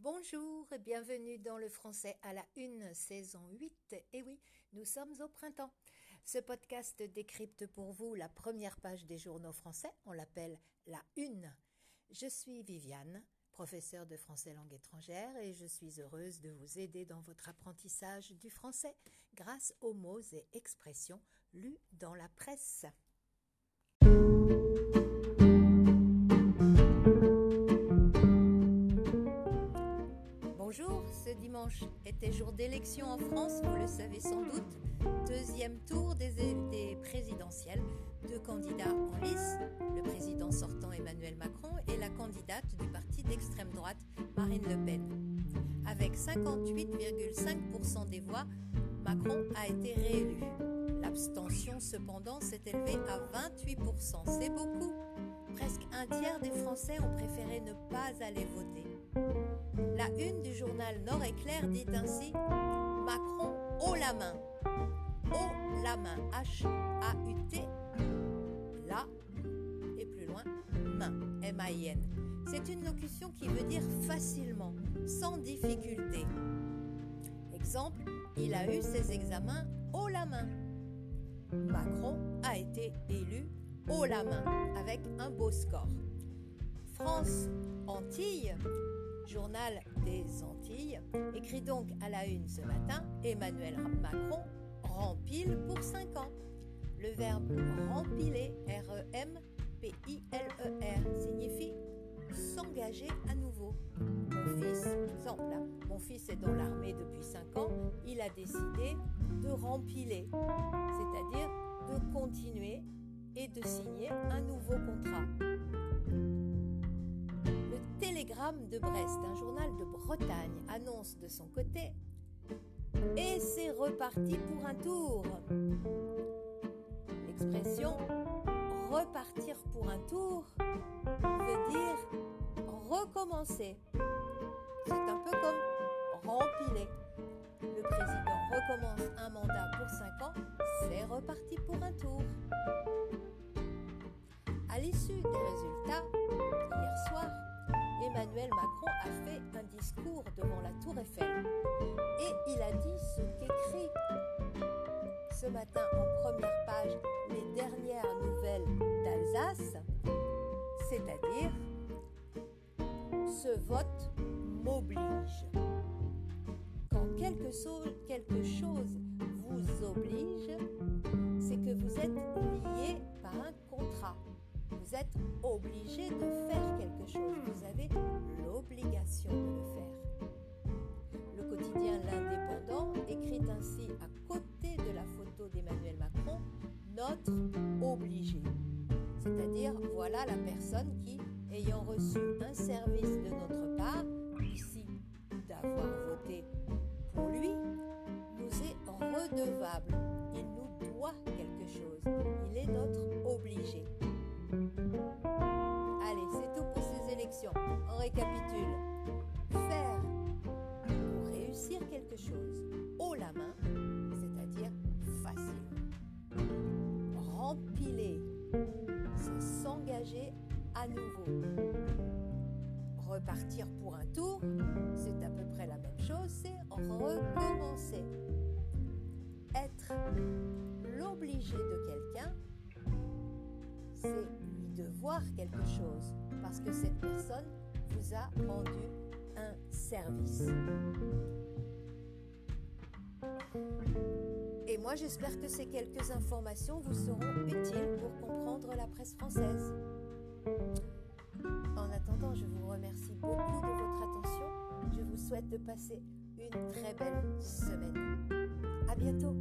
Bonjour et bienvenue dans le français à la une, saison 8. Et oui, nous sommes au printemps. Ce podcast décrypte pour vous la première page des journaux français. On l'appelle la une. Je suis Viviane, professeure de français langue étrangère, et je suis heureuse de vous aider dans votre apprentissage du français grâce aux mots et expressions lus dans la presse. Bonjour, ce dimanche était jour d'élection en France, vous le savez sans doute. Deuxième tour des, présidentielles. Deux candidats en lice, le président sortant Emmanuel Macron et la candidate du parti d'extrême droite Marine Le Pen. Avec 58,5% des voix, Macron a été réélu. L'abstention cependant s'est élevée à 28%. C'est beaucoup. Presque un tiers des Français ont préféré ne pas aller voter. La une du journal Nord-Éclair dit ainsi Macron haut la main. Haut la main. H-A-U-T. La et plus loin, main. M-A-I-N. C'est une locution qui veut dire facilement, sans difficulté. Exemple, il a eu ses examens haut la main. Macron a été élu haut la main avec un beau score. France Antilles Journal des Antilles, écrit donc à la une ce matin, Emmanuel Macron rempile pour 5 ans. Le verbe rempiler, R-E-M-P-I-L-E-R, signifie s'engager à nouveau. Mon fils, exemple, mon fils est dans l'armée depuis 5 ans, il a décidé de rempiler, c'est-à-dire de continuer et de signer un nouveau contrat. De Brest, un journal de Bretagne, annonce de son côté Et c'est reparti pour un tour. L'expression repartir pour un tour veut dire recommencer. C'est un peu comme rempiler. Le président recommence un mandat pour 5 ans, c'est reparti pour un tour. À l'issue des résultats, hier soir, Emmanuel Macron a fait un discours devant la Tour Eiffel et il a dit ce qu'écrit ce matin en première page les dernières nouvelles d'Alsace, c'est-à-dire ce vote m'oblige. Quand quelque chose, quelque chose vous oblige, c'est que vous êtes lié par un contrat. Vous êtes obligé de faire quelque chose. Vous avez l'obligation de le faire. Le quotidien L'Indépendant écrit ainsi à côté de la photo d'Emmanuel Macron notre obligé. C'est-à-dire, voilà la personne qui, ayant reçu un service de notre part, ici d'avoir voté pour lui, nous est redevable. Il nous doit quelque chose. Il est notre obligé. Récapitule. Faire pour réussir quelque chose haut la main, c'est-à-dire facile. Rempiler, c'est s'engager à nouveau. Repartir pour un tour, c'est à peu près la même chose, c'est recommencer. Être l'obligé de quelqu'un, c'est lui devoir quelque chose parce que cette personne vous a rendu un service. Et moi, j'espère que ces quelques informations vous seront utiles pour comprendre la presse française. En attendant, je vous remercie beaucoup de votre attention. Je vous souhaite de passer une très belle semaine. À bientôt.